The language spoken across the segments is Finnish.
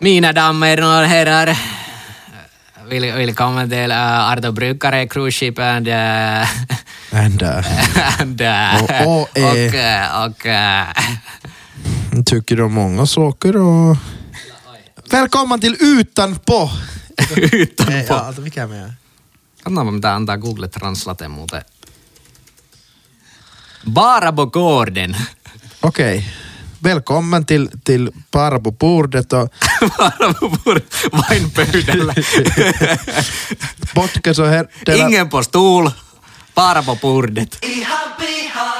Mina damer och herrar. Vill, välkommen till uh, Arto Brukare Cruise Ship and... Uh, And, uh, and uh, Och- och, och, och uh, tycker om många saker och... Välkommen till Utanpå! utanpå. Ja, alltså, mikä meidän? Katsotaanpa mitä antaa Google Translate muuten. Barabogården. Okej. Välkommen till, till Parabobordet och Barabogården vain pöydällä. podcast on her... Ingen på stol. Barabogårdet. Ihan pihalla.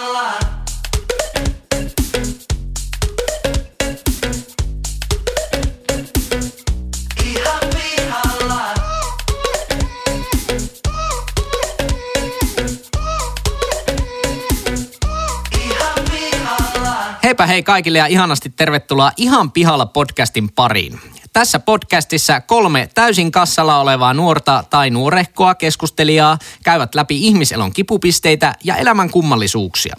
Heipä hei kaikille ja ihanasti tervetuloa Ihan pihalla podcastin pariin. Tässä podcastissa kolme täysin kassalla olevaa nuorta tai nuorehkoa keskustelijaa käyvät läpi ihmiselon kipupisteitä ja elämän kummallisuuksia.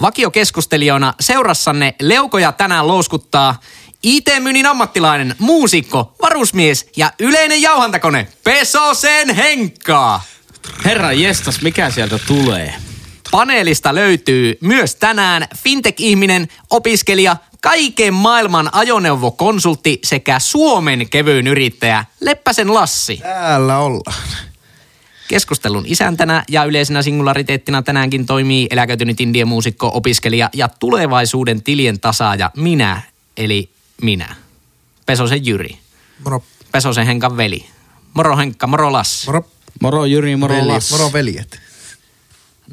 Vakiokeskustelijoina seurassanne leukoja tänään louskuttaa IT-myynnin ammattilainen, muusikko, varusmies ja yleinen jauhantakone Pesosen Henkka. Herra jestas, mikä sieltä tulee? Paneelista löytyy myös tänään fintech-ihminen, opiskelija, kaiken maailman ajoneuvokonsultti sekä Suomen kevyyn yrittäjä Leppäsen Lassi. Täällä ollaan. Keskustelun isäntänä ja yleisenä singulariteettina tänäänkin toimii eläköitynyt indie-muusikko, opiskelija ja tulevaisuuden tilien tasaaja minä, eli minä. Pesosen Jyri. Moro, Pesosen Henkan veli. Moro Henkka, moro Lassi. moro, Moro Jyri, moro Lassi. moro veljet.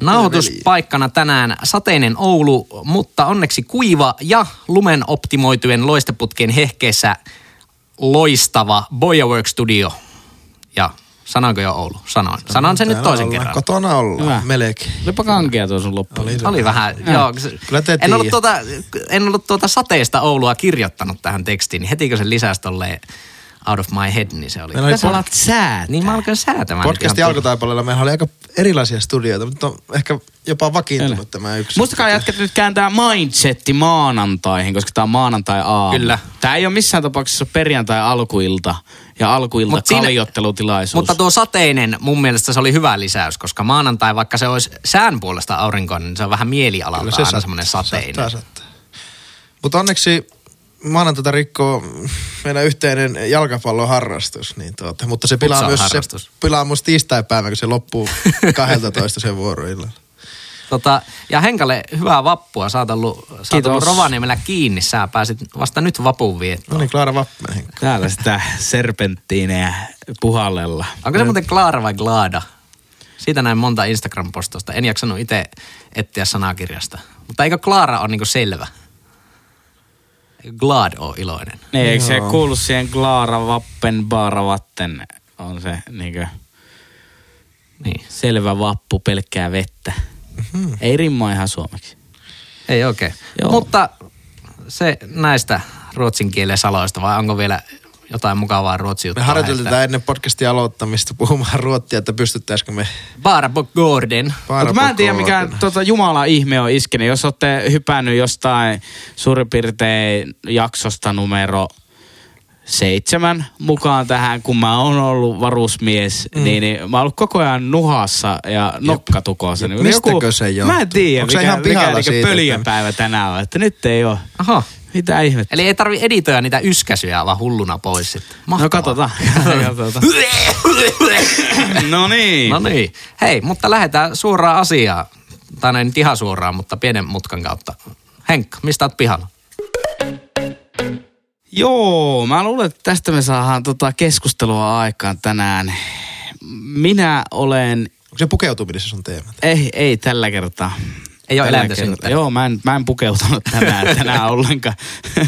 Nauhoituspaikkana tänään sateinen Oulu, mutta onneksi kuiva ja lumen optimoitujen loisteputkien hehkeessä loistava Boyawork Studio. Ja sanoinko jo Oulu? Sanoin. Sanon sen nyt toisen ollaan. kerran. Kotona ollaan, Hyvä. melkein. Olipa kankea tuo sun loppu. Oli. Oli vähän, joo. se- Kyllä te en, ollut tuota, en ollut tuota sateista Oulua kirjoittanut tähän tekstiin, niin heti kun se lisäsi tolleen out of my head, niin se oli. Meillä oli Sä alat säätää. Niin mä alkoin säätämään. Podcastin alkutaipaleella meillä oli aika erilaisia studioita, mutta on ehkä jopa vakiintunut Kyllä. tämä yksi. Muistakaa jätkät nyt kääntää mindsetti maanantaihin, koska tää on maanantai aamu. Kyllä. Tää ei ole missään tapauksessa perjantai alkuilta ja alkuilta Mut siinä- kalliottelutilaisuus. Mutta tuo sateinen, mun mielestä se oli hyvä lisäys, koska maanantai, vaikka se olisi sään puolesta aurinkoinen, niin se on vähän mielialalta Kyllä aina sattaa, semmoinen sateinen. Sattaa, sattaa. Mutta onneksi maanantaita rikkoo meidän yhteinen jalkapalloharrastus, niin tuota, mutta se pilaa myös se pilaa musta tiistaipäivä, kun se loppuu 12 sen vuoroillalla. Tota, ja Henkalle hyvää vappua. Sä oot ollut, sä oot Kiitos. ollut Rovaniemellä kiinni. Sä pääsit vasta nyt vapun No viettoon. niin, Klaara Vappinen. Henkka. Täällä sitä serpenttiineä puhallella. Onko se muuten Klaara vai Glaada? Siitä näin monta Instagram-postausta. En jaksanut itse etsiä sanakirjasta. Mutta eikö Klaara ole niinku selvä? Glad ole iloinen? Niin, eikö se kuulu siihen Klaara Vappen Baaravatten? On se niinkö Niin. selvä vappu, pelkkää vettä. Mhm. Ei rimmaa ihan suomeksi. Ei oikein. Joo. Mutta se näistä ruotsin kielen saloista vai onko vielä jotain mukavaa ruotsi Me harjoiteltiin tätä ennen podcastin aloittamista puhumaan ruottia, että pystyttäisikö me Barabogården. Mutta mä en tiedä mikä tota, Jumala ihme on iskenyt. Jos olette hypännyt jostain suurin piirtein jaksosta numero seitsemän mukaan tähän, kun mä oon ollut varusmies, mm. niin, niin mä oon ollut koko ajan nuhassa ja nokkatukossa. Niin mistäkö se johtuu? Mä en tiedä, Onko se mikä, ihan mikä niinku siitä, pöljäpäivä tänään on. Että nyt ei oo. Aha. Mitä ihmettä? Eli ei tarvi editoida niitä yskäsyjä vaan hulluna pois sitten. No katsotaan. katsotaan. no niin. No niin. Hei, mutta lähdetään suoraan asiaan. Tai no ei nyt ihan suoraan, mutta pienen mutkan kautta. Henkka, mistä oot pihalla? Joo, mä luulen, että tästä me saadaan tota keskustelua aikaan tänään. Minä olen, Onko se pukeutuminen se sun teema? ei, ei tällä kertaa. Ei ole eläintä. Joo, mä en, mä en pukeutunut tänään, tänään ollenkaan.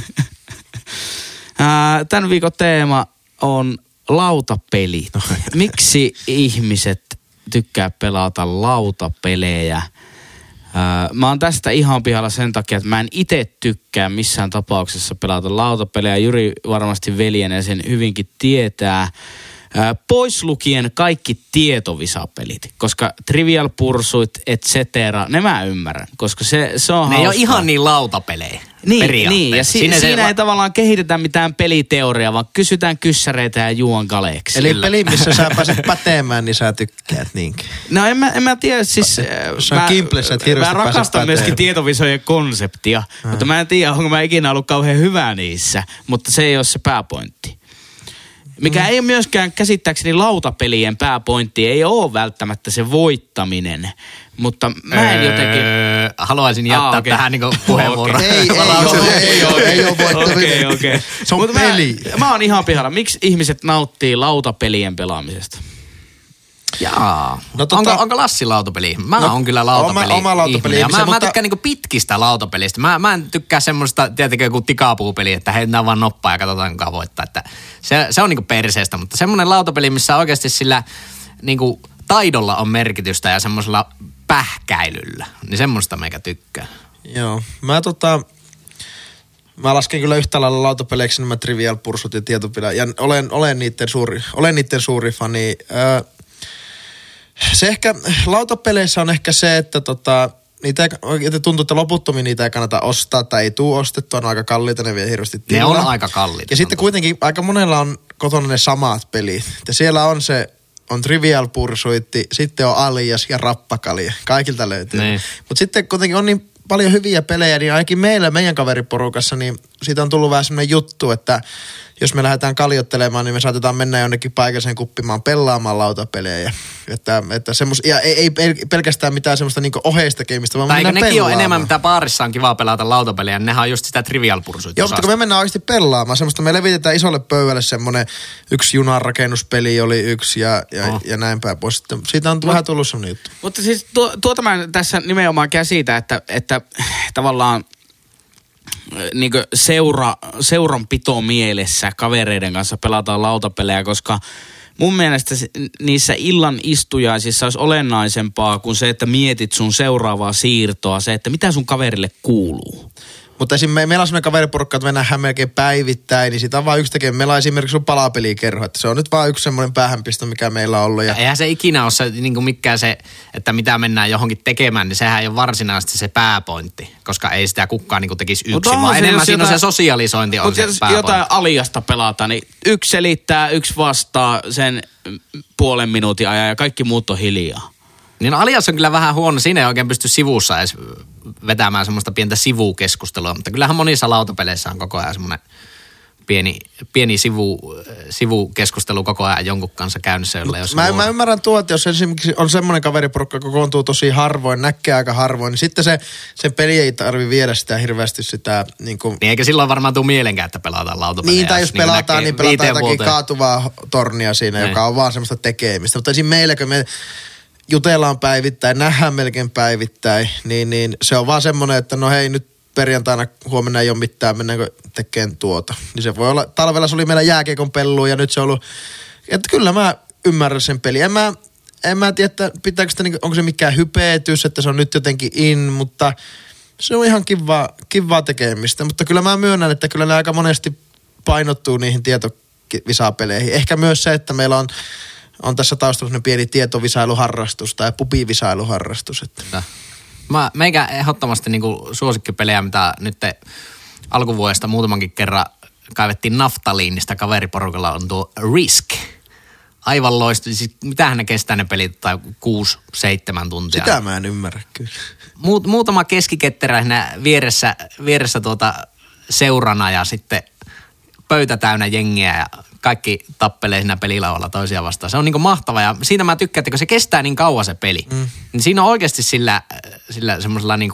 Tämän viikon teema on lautapelit. Miksi ihmiset tykkää pelata lautapelejä? Mä oon tästä ihan pihalla sen takia, että mä en itse tykkää missään tapauksessa pelata lautapelejä. Jyri varmasti veljenä sen hyvinkin tietää. Pois lukien kaikki tietovisapelit, koska Trivial Pursuit, et cetera, ne mä ymmärrän, koska se, se on Ne ei ole hauskaa. ihan niin lautapelejä Niin, niin, ja si- Siinä siinä, va- ei tavallaan kehitetä mitään peliteoriaa, vaan kysytään kyssäreitä ja juon kaleeksi. Eli Kyllä. peli, missä sä pääset pätemään, niin sä tykkäät niinkin. No en mä, en mä tiedä, siis... Se on mä, Gimplessä, että hirveästi Mä rakastan myöskin tietovisojen konseptia, mutta mä en tiedä, onko mä ikinä ollut kauhean hyvä niissä, mutta se ei ole se pääpointti. Mikä Mm. ei myöskään käsittääkseni lautapelien pääpointti, ei ole välttämättä se voittaminen, mutta mä en jotenkin... Öö, haluaisin jättää Aa, okei. tähän niinku puheenvuoron. Ei, ei, joo, ei, oo, ei oo voittaminen. Okei, okei. Se on Mut peli. Mä, mä oon ihan pihalla. Miksi ihmiset nauttii lautapelien pelaamisesta? Jaa. No tota- onko, onko Lassi lautapeli? Mä No, no, on kyllä oma- lautapeli. oma lautapeli ihminen. Ihmisen, mä, mutta- mä tykkään niinku pitkistä lautapelistä. Mä, mä en tykkää semmoista, tietenkin joku tikapuupeli, että heitetään vaan noppaa ja katsotaan kuka voittaa. Että se, se on niinku perseestä, mutta semmoinen lautapeli, missä oikeasti sillä niinku taidolla on merkitystä ja semmoisella pähkäilyllä, niin semmoista meikä tykkää. Joo, mä tota... Mä lasken kyllä yhtä lailla lautapeleiksi nämä Trivial Pursuit ja tietopila. Ja olen, olen, niiden suuri, olen niiden suuri fani. Öö, se ehkä, lautapeleissä on ehkä se, että tota, niitä oikein tuntuu, että loputtomiin niitä ei kannata ostaa tai ei tuu ostettua, ne on aika kalliita, ne vie hirveästi Ne tilaa. on aika kalliita. Ja sitten kuitenkin aika monella on kotona ne samat pelit. Ja siellä on se, on Trivial Pursuitti, sitten on Alias ja Rappakali. Kaikilta löytyy. Niin. Mutta sitten kuitenkin on niin paljon hyviä pelejä, niin ainakin meillä, meidän kaveriporukassa, niin siitä on tullut vähän semmoinen juttu, että jos me lähdetään kaljottelemaan, niin me saatetaan mennä jonnekin paikalliseen kuppimaan pelaamaan lautapelejä. Että, että semmos, ja ei, ei pel- pelkästään mitään semmoista niinku oheista tekemistä, vaan Tai mennään nekin pelaamaan. enemmän, mitä baarissa on kiva pelata lautapeliä, niin nehän on just sitä trivial pursuit Joo, mutta kun me mennään oikeasti pelaamaan, semmoista me levitetään isolle pöydälle semmoinen yksi junan rakennuspeli oli yksi ja, ja, Oh. oh. ja näin päin pois. Sitten siitä on vähän tullut semmoinen juttu. Mutta siis tuo, tuota mä tässä nimenomaan käsitä, että, että tavallaan niin seura, seuranpito mielessä kavereiden kanssa pelataan lautapelejä, koska mun mielestä niissä illan istujaisissa olisi olennaisempaa kuin se, että mietit sun seuraavaa siirtoa, se, että mitä sun kaverille kuuluu. Mutta esim. me, meillä on semmoinen kaveriporukka, että me nähdään melkein päivittäin, niin sitä on vaan yksi tekee. Meillä on esimerkiksi sun palapelikerho, että se on nyt vaan yksi semmoinen päähänpisto, mikä meillä on ollut. Ja, Eihän se ikinä ole se, niin kuin mikään se, että mitä mennään johonkin tekemään, niin sehän ei ole varsinaisesti se pääpointti, koska ei sitä kukaan niin kuin tekisi Mutta yksin, vaan se, enemmän siinä on jotain- se sosialisointi on se jos pääpointti. jotain aliasta pelataan, niin yksi selittää, yksi vastaa sen puolen minuutin ajan ja kaikki muut on hiljaa. Niin Alias on kyllä vähän huono, siinä ei oikein pysty sivussa edes vetämään semmoista pientä sivukeskustelua, mutta kyllähän monissa lautapeleissä on koko ajan semmoinen pieni, pieni sivu, sivukeskustelu koko ajan jonkun kanssa käynnissä, jolle jos Mä, mä ymmärrän tuo, että jos esimerkiksi on semmoinen kaveriporukka, joka kokoontuu tosi harvoin, näkee aika harvoin, niin sitten se, sen peli ei tarvi viedä sitä hirveästi sitä niin kuin, Niin eikä silloin varmaan tule mielenkään, että pelataan lautapelejä. Niin, tai jos niinku pelataan, näkee niin pelataan jotakin kaatuvaa tornia siinä, Niin. joka on vaan semmoista tekemistä. Mutta esim. meillä, kun me jutellaan päivittäin, nähdään melkein päivittäin, niin, niin se on vaan semmoinen, että no hei nyt perjantaina huomenna ei ole mitään, mennäänkö tekemään tuota. Niin se voi olla, talvella se oli meillä jääkiekon pellu ja nyt se on ollut, että kyllä mä ymmärrän sen peli. En mä, en mä tiedä, että pitääkö sitä, niinku- onko se mikään hypetys, että se on nyt jotenkin in, mutta se on ihan kiva, kivaa tekemistä. Mutta kyllä mä myönnän, että kyllä ne aika monesti painottuu niihin tietovisapeleihin. Ehkä myös se, että meillä on, on tässä taustalla pieni tietovisailuharrastus tai pubivisailuharrastus. Että. Mä, meikä ehdottomasti niinku suosikkipelejä, mitä nyt alkuvuodesta muutamankin kerran kaivettiin naftaliinista kaveriporukalla on tuo Risk. Aivan loistava. Siis mitähän ne kestää ne pelit, tai 6-7 tuntia. Sitä mä en ymmärrä kyllä. Muut, muutama keskiketterä siinä vieressä, vieressä tuota seurana ja sitten pöytä täynnä jengiä ja kaikki tappelee siinä pelilavalla toisia vastaan. Se on niin mahtava ja siitä mä tykkään, että kun se kestää niin kauan se peli, mm. niin siinä on oikeasti sillä, sillä semmoisella niin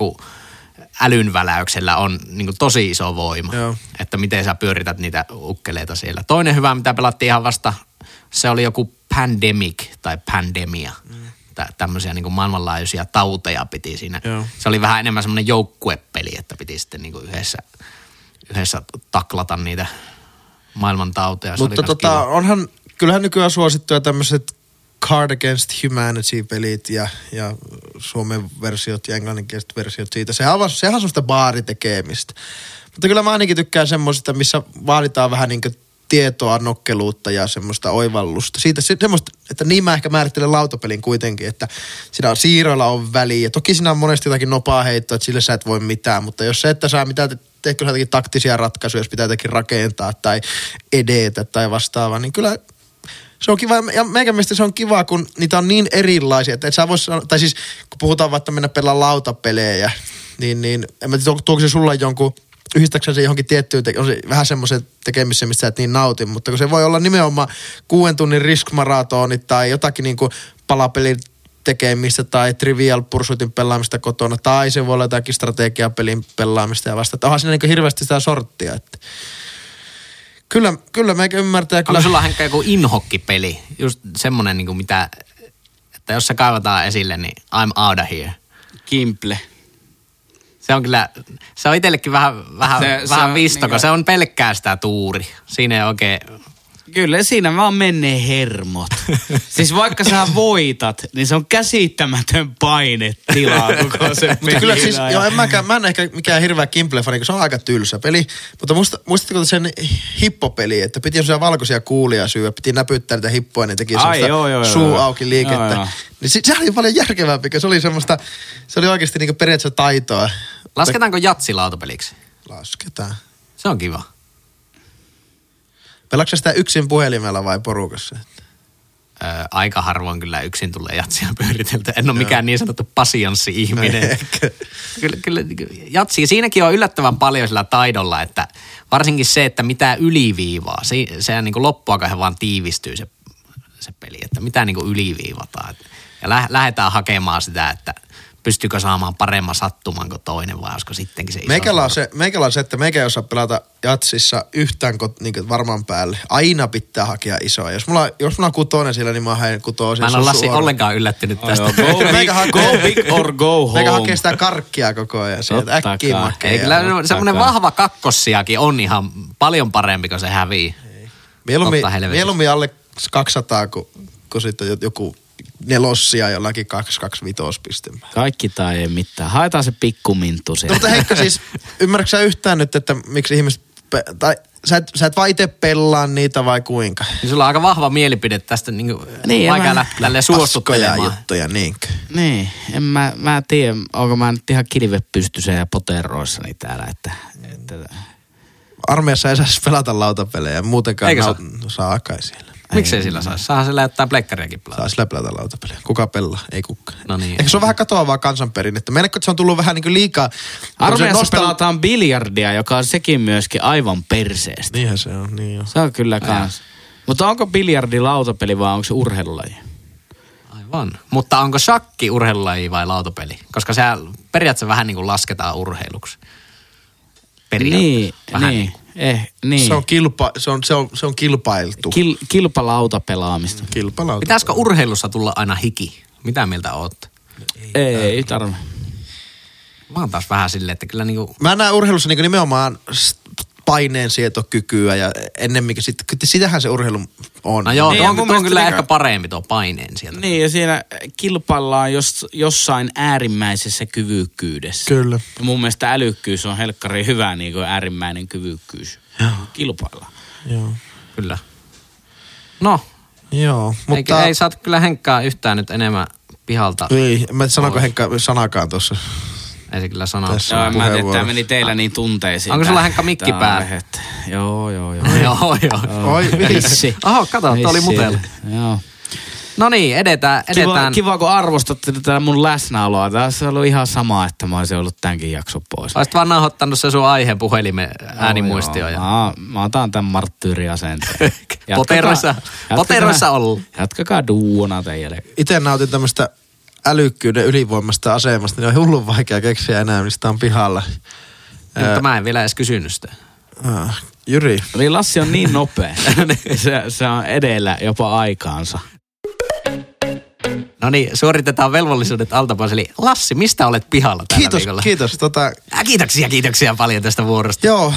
älynväläyksellä on niin tosi iso voima. Joo. Että miten sä pyörität niitä ukkeleita siellä. Toinen hyvä, mitä pelattiin ihan vasta, se oli joku pandemic tai pandemia. Mm. Tämmöisiä niin maailmanlaajuisia tauteja piti siinä. Joo. Se oli vähän enemmän semmoinen joukkuepeli, että piti sitten niin yhdessä, yhdessä taklata niitä maailman tauteja. Se Mutta tota, kiva. onhan, kyllähän nykyään suosittuja tämmöiset Card Against Humanity-pelit ja, ja Suomen versiot ja englanninkieliset versiot siitä. Sehän on, sehän on semmoista baaritekemistä. Mutta kyllä mä ainakin tykkään semmoisista, missä vaaditaan vähän niin tietoa, nokkeluutta ja semmoista oivallusta. Siitä se, semmoista, että niin mä ehkä määrittelen lautapelin kuitenkin, että siinä on siirroilla on väliä. Toki siinä on monesti jotakin nopaa heittoa, että sille sä et voi mitään, mutta jos se, että saa mitään, teetkö sä jotakin taktisia ratkaisuja, jos pitää jotakin rakentaa tai edetä tai vastaavaa, niin kyllä se on kiva, ja meikän mielestä se on kiva, kun niitä on niin erilaisia, että et sä vois tai siis kun puhutaan vaikka mennä pelaa lautapelejä, niin, niin en mä tiedä, tuo- tuoko se sulla jonkun, yhdistääkseni se johonkin tiettyyn, te- on se vähän semmoisen tekemiseen, mistä sä et niin nauti, mutta kun se voi olla nimenomaan kuuden tunnin risk-maratoni tai jotakin niinku palapelin tekemistä tai trivial pursuitin pelaamista kotona, tai se voi olla jotakin strategiapelin pelaamista ja vasta. Että onhan siinä niinku hirveästi sitä sorttia, että Kyllä, kyllä meikä ymmärtää. Kyllä. Onko sulla Henkka joku inhokkipeli? Just semmonen niinku mitä, että jos se kaivataan esille, niin I'm out of here. Kimple. Se on kyllä, se on itsellekin vähän, vähän, Se- se, se vähän on visto, niinku- kun se on pelkkää sitä tuuri. Siinä ei oikein, Kyllä siinä vaan menee hermot. siis vaikka sä voitat, niin se on käsittämätön paine tilaa koko se Mutta kyllä siis, joo, en mäkään, mä en ehkä mikään hirveä Kimple-fani, kun se on aika tylsä peli. Mutta musta, muistatko sen hippopeli, että piti sellaisia valkoisia kuulia syödä, piti näpyttää niitä hippoja, niin teki Ai, semmoista joo, joo, suu joo. auki liikettä. Joo, joo. Niin se, sehän oli paljon järkevämpi, kun se oli semmoista, se oli oikeasti niinku periaatteessa taitoa. lasketaanko jatsi lautapeliksi? Lasketaan. Se on kiva. Pelaatko sitä yksin puhelimella vai porukassa? Öö, aika harvoin kyllä yksin tulee jatsia pyöritelty. En ole mikään niin sanottu pasianssi-ihminen. kyllä, kyllä, jatsi, siinäkin on yllättävän paljon sillä taidolla, että varsinkin se, että mitä yliviivaa, se, se niin kuin loppuaika vaan tiivistyy se, se peli, että mitä niin yliviivataan. Ja lä, lähdetään hakemaan sitä, että pystyykö saamaan paremman sattuman kuin toinen vai olisiko sittenkin se iso Meikällä on, se, meikällä on se, että meikä ei osaa pelata jatsissa yhtään kot, niin varmaan päälle. Aina pitää hakea isoa. Jos mulla, jos mulla on kutonen siellä, niin mä haen kutosen. Mä en ole on Lassi ollenkaan yllättynyt tästä. Joo, Go big, Meikä hakee- go big or go Meikä home. hakee sitä karkkia koko ajan sieltä. Totta Äkkiä makea. Ei, kyllä Totta semmoinen kai. vahva kakkossiakin on ihan paljon parempi, kun se hävii. Mieluummin, mieluummin alle 200, kun, kun sitten joku nelossia jollakin 225 pistemään. Kaikki tai ei mitään. Haetaan se pikkuminttu No, sieltä. mutta Heikka siis, ymmärrätkö sä yhtään nyt, että miksi ihmiset, pe- tai sä et, sä et vaan itse pelaa niitä vai kuinka? Niin sulla on aika vahva mielipide tästä, niin kuin, Niin, niin, en vaikka mä- lähteä Paskoja suostuttelemaan. juttuja, niinkö? Niin, en mä, mä tiedä, onko mä nyt ihan kilve pystyssä ja poteroissani täällä, että, että Armeijassa ei saisi pelata lautapelejä, muutenkaan Eikö saa? saa? saa aikaisin. Miksei sillä saisi? Saahan sillä jättää plekkariakin pelata. Saa sillä pelata lautapelejä. Kuka pelaa? Ei kukaan. No niin. Ehkä se on vähän katoavaa kansanperinnettä. Että se on tullut vähän niin kuin liikaa... Armeijassa se nostal- pelataan biljardia, joka on sekin myöskin aivan perseestä. Niinhän se on, niin jo. Se on kyllä kans. Mutta onko biljardi lautapeli vai onko se urheilulaji? Aivan. Mutta onko shakki urheilulaji vai lautapeli? Koska se periaatteessa vähän niin kuin lasketaan urheiluksi. Periaatteessa. Niin, Vähän niin, eh, niin. Se on, kilpa, se on, se on, se on kilpailtu. Kil, kilpalautapelaamista. Kilpalauta. Pitäisikö urheilussa tulla aina hiki? Mitä mieltä oot? Ei, ei tarvi. Mä oon taas vähän silleen, että kyllä niinku... Mä näen urheilussa niin nimenomaan paineensietokykyä ja ennemminkin sit, sitähän se urheilu on. No joo, Niin, niin, on, on kyllä niinku- ehkä parempi tuo paineen sieltä. Niin, ja siinä kilpaillaan jos, jossain äärimmäisessä kyvykkyydessä. Kyllä. Ja mun mielestä älykkyys on helkkari hyvä niin kuin äärimmäinen kyvykkyys. Joo. Kilpaillaan. Joo. Kyllä. No, Joo, mutta... ei, ei saat kyllä Henkkaa yhtään nyt enemmän pihalta. Ei, mä Pois. Henkka sanakaan tuossa. Ei se kyllä sano. Tässä. Joo, on mä puheenvuoro. tämä meni teillä niin tunteisiin. Onko sulla, Henkka, mikki päällä? Joo, joo, joo. joo, joo. Oi, Vissi. Oho, kato, tuo oli Vissi. mutella. Joo. No niin, edetään. Kiva, edetään. kiva, kun arvostatte tätä mun läsnäoloa. Tässä on ollut ihan sama, että mä olisin ollut tämänkin jakson pois. Olisit vaan nauhoittanut se sun aiheen puhelimen äänimuistio. Joo, Ja... Mä, mä otan tämän marttyyriasenteen. Poteroissa- poteroissa ollut. Jatkakaa duuna teille. Itse nautin tämmöistä älykkyyden ylivoimasta asemasta, niin on hullun vaikea keksiä enää, mistä on pihalla. Mutta mä en vielä edes kysynyt sitä. Ah, Jyri, Eli Lassi on niin nopea. se, se on edellä jopa aikaansa. No niin, suoritetaan velvollisuudet alta pois. Eli Lassi, mistä olet pihalla tällä kiitos, viikolla? kiitos. Tota, Äh, kiitoksia, kiitoksia paljon tästä vuorosta. joo,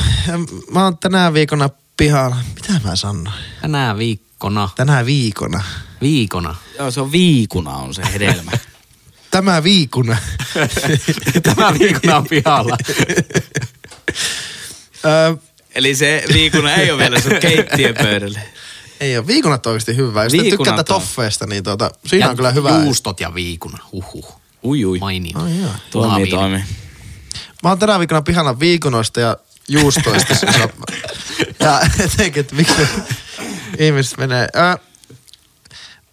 mä oon tänä viikona pihalla. Mitä mä sanoin? Tänä viikkona. Tänä viikona. Viikona. Joo, se on viikuna on se hedelmä. Tämä viikuna. Tämä viikona on pihalla. Eli se viikuna ei ole vielä sun keittiöpöydällä. Ei ole. Viikunat on oikeasti hyvä. Jos Viikunat tykkäätte on. toffeista, niin tuota, siinä ja on kyllä hyvä. Juustot ja viikuna. Huhhuh. Ui ui. Mainio. Ai joo. Toimii, toimii. Mä oon tänä viikolla pihalla viikunoista ja juustoista. ja etenkin, että miksi ihmiset menee. Ö,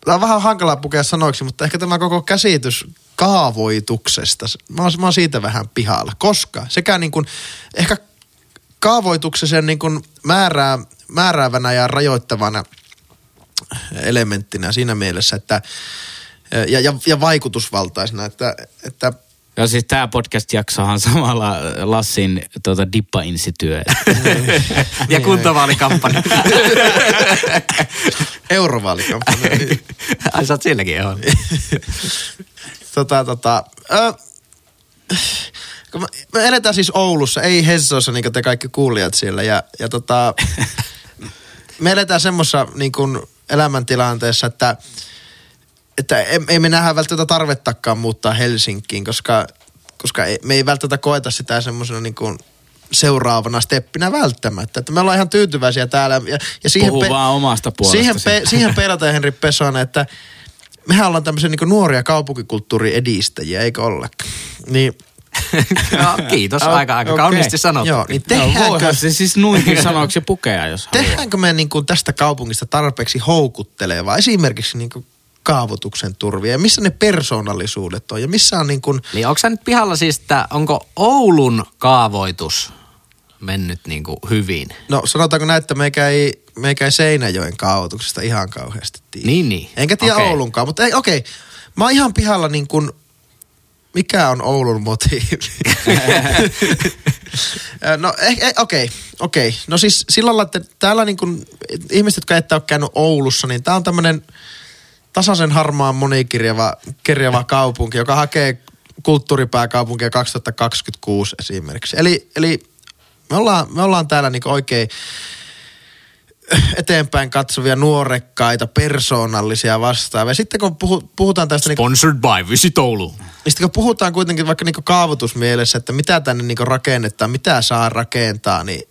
Tämä on vähän hankalaa pukea sanoiksi, mutta ehkä tämä koko käsitys kaavoituksesta, mä oon, mä oon siitä vähän pihalla. Koska sekä niin kuin, ehkä kaavoituksen sen niin kuin määrää, määräävänä ja rajoittavana elementtinä siinä mielessä, että ja, ja, ja vaikutusvaltaisena, että, että Ja siis tää podcast-jaksohan samalla Lassin tuota, dippa-insityö. ja kuntavaalikampanja. eurovaalikampanja. Ai sä oot silläkin joo. tota, tota, ö, kun me, eletään siis Oulussa, ei Hessossa, niin kuin te kaikki kuulijat siellä. Ja, ja tota, me eletään semmoisessa niin kuin elämäntilanteessa, että, että ei, me nähdä välttämättä tarvettakaan muuttaa Helsinkiin, koska, koska ei, me ei välttämättä koeta sitä semmoisena niin kuin seuraavana steppinä välttämättä. Että me ollaan ihan tyytyväisiä täällä. Ja, ja siihen Puhu vaan omasta Siihen, puolestasi. pe, siihen peilataan Henri Pesonen, että mehän ollaan tämmöisiä niin nuoria kaupunkikulttuurin edistäjiä, eikö ollakaan? Niin, no, kiitos, aika, aika Okei. kauniisti sanottu. joo, niin No, tehdäänkö, voihan se siis nuinkin sanoksi pukea, jos tehdäänkö me niin kuin tästä kaupungista tarpeeksi houkuttelevaa, esimerkiksi niin kuin kaavoituksen turvia, ja missä ne persoonallisuudet on, ja missä on niin kuin, Eli onko nyt pihalla siis, että onko Oulun kaavoitus mennyt niin kuin hyvin? no sanotaanko näin, että meikä ei, meikä ei Seinäjoen kaavoituksesta ihan kauheasti tiedä. Niin, niin. Enkä tiedä okay. Oulunkaan, mutta ei, okei. Okay. Mä oon ihan pihalla niin kuin, mikä on Oulun motiivi? no eh, eh, okei, okay, okei. Okay. No siis sillä lailla, että täällä niin kuin, ihmiset, jotka ette ole käynyt Oulussa, niin tää on tämmönen tasaisen harmaan monikirjava kirjava kaupunki, joka hakee kulttuuripääkaupunkia 2026 esimerkiksi. Eli, eli me, ollaan, me ollaan täällä niin oikein eteenpäin katsovia, nuorekkaita, persoonallisia vastaavia. Sitten kun puhu, puhutaan tästä, niin, Sponsored by Visit Oulu. niin sitten kun puhutaan kuitenkin vaikka niin kaavoitusmielessä, että mitä tänne niin rakennetaan, mitä saa rakentaa, niin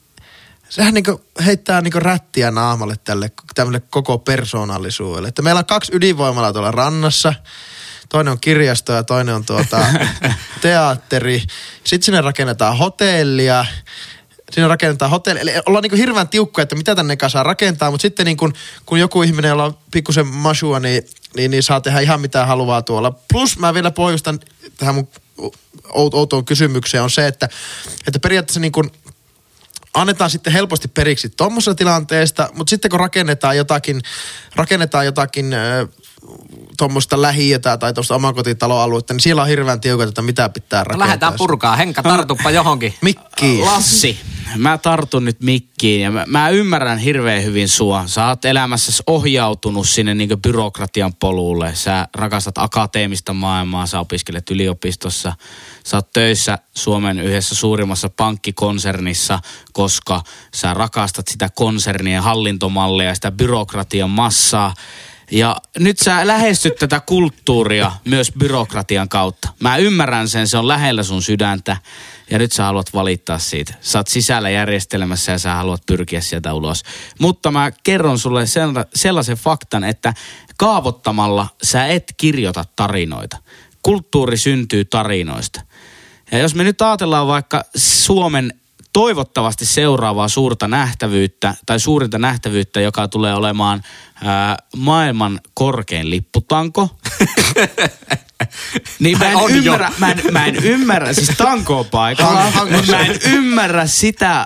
sehän niin heittää niin rättiä naamalle tälle, tälle koko persoonallisuudelle. Että meillä on kaksi ydinvoimalaa tuolla rannassa, toinen on kirjasto ja toinen on tuota teatteri. Sitten sinne rakennetaan hotellia, siinä rakennetaan hotelli. Eli ollaan niin hirveän tiukkoja, että mitä tänne eka saa rakentaa, mutta sitten niin kun, kun joku ihminen, jolla on pikkusen masua, niin, niin, niin, saa tehdä ihan mitä haluaa tuolla. Plus mä vielä pohjustan tähän mun out- outoon kysymykseen on se, että, että periaatteessa niin kun annetaan sitten helposti periksi tuommoisesta tilanteesta, mutta sitten kun rakennetaan jotakin, rakennetaan jotakin tuommoista lähiötä tai tuosta omakotitaloaluetta, niin siellä on hirveän tiukat, että mitä pitää No, rakentaa. lähdetään purkaa. Henka, tartuppa johonkin. Mikki. Lassi, mä tartun nyt mikkiin ja mä, mä ymmärrän hirveän hyvin sua. Sä oot elämässäsi ohjautunut sinne niin byrokratian polulle. Sä rakastat akateemista maailmaa, sä opiskelet yliopistossa. Sä oot töissä Suomen yhdessä suurimmassa pankkikonsernissa, koska sä rakastat sitä konsernien hallintomallia ja sitä byrokratian massaa. Ja nyt sä lähestyt tätä kulttuuria myös byrokratian kautta. Mä ymmärrän sen, se on lähellä sun sydäntä. Ja nyt sä haluat valittaa siitä. Sä oot sisällä järjestelmässä ja sä haluat pyrkiä sieltä ulos. Mutta mä kerron sulle sella- sellaisen faktan, että kaavottamalla sä et kirjoita tarinoita. Kulttuuri syntyy tarinoista. Ja jos me nyt ajatellaan vaikka Suomen toivottavasti seuraavaa suurta nähtävyyttä tai suurinta nähtävyyttä, joka tulee olemaan ää, maailman korkein lipputanko. niin mä en, On jo. ymmärrä, mä, en, mä en ymmärrä, siis tanko on paikalla, mutta mä en ymmärrä sitä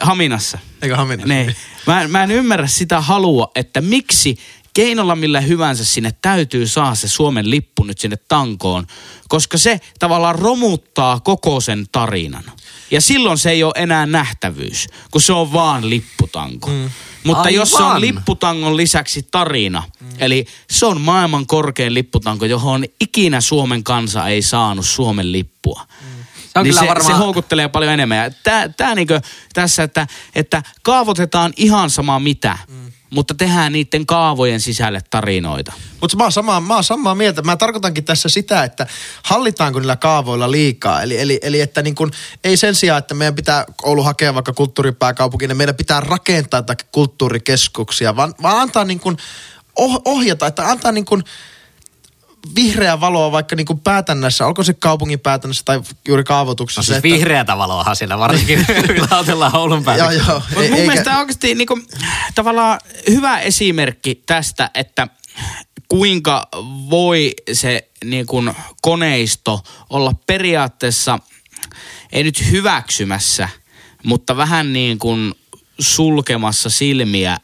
Haminassa. Eikö Hamina? Niin. Mä, mä en ymmärrä sitä halua, että miksi keinolla millä hyvänsä sinne täytyy saada se Suomen lippu nyt sinne tankoon, koska se tavallaan romuttaa koko sen tarinan. Ja silloin se ei ole enää nähtävyys, kun se on vaan lipputanko. Mm. Mutta Aivan. jos se on lipputangon lisäksi tarina, mm. eli se on maailman korkein lipputanko, johon ikinä Suomen kansa ei saanut Suomen lippua. Mm. Se on niin kyllä se, varmaan- se houkuttelee paljon enemmän. Ja tää, tää niinkö tässä, että, että kaavoitetaan ihan sama mitä. Mm. Mutta tehdään niiden kaavojen sisälle tarinoita. Mutta mä, oon samaa, mä oon samaa mieltä. Mä tarkoitankin tässä sitä, että hallitaanko niillä kaavoilla liikaa. Eli, eli, eli että niin kun, ei sen sijaan, että meidän pitää Oulu hakea vaikka kulttuuripääkaupunkiin, niin meidän pitää rakentaa kulttuurikeskuksia, vaan, vaan antaa niin kun oh, ohjata, että antaa niin kun vihreää valoa vaikka niin kuin päätännässä, olko se kaupungin päätännässä tai juuri kaavoituksessa. No siis että- vihreätä valoahan siellä varsinkin laatellaan Oulun päällä. Joo, joo. Mutta Ei- mun eikä- mielestä oikeasti niinku, tavallaan hyvä esimerkki tästä, että kuinka voi se niinku, koneisto olla periaatteessa, ei nyt hyväksymässä, mutta vähän niin kuin sulkemassa silmiä,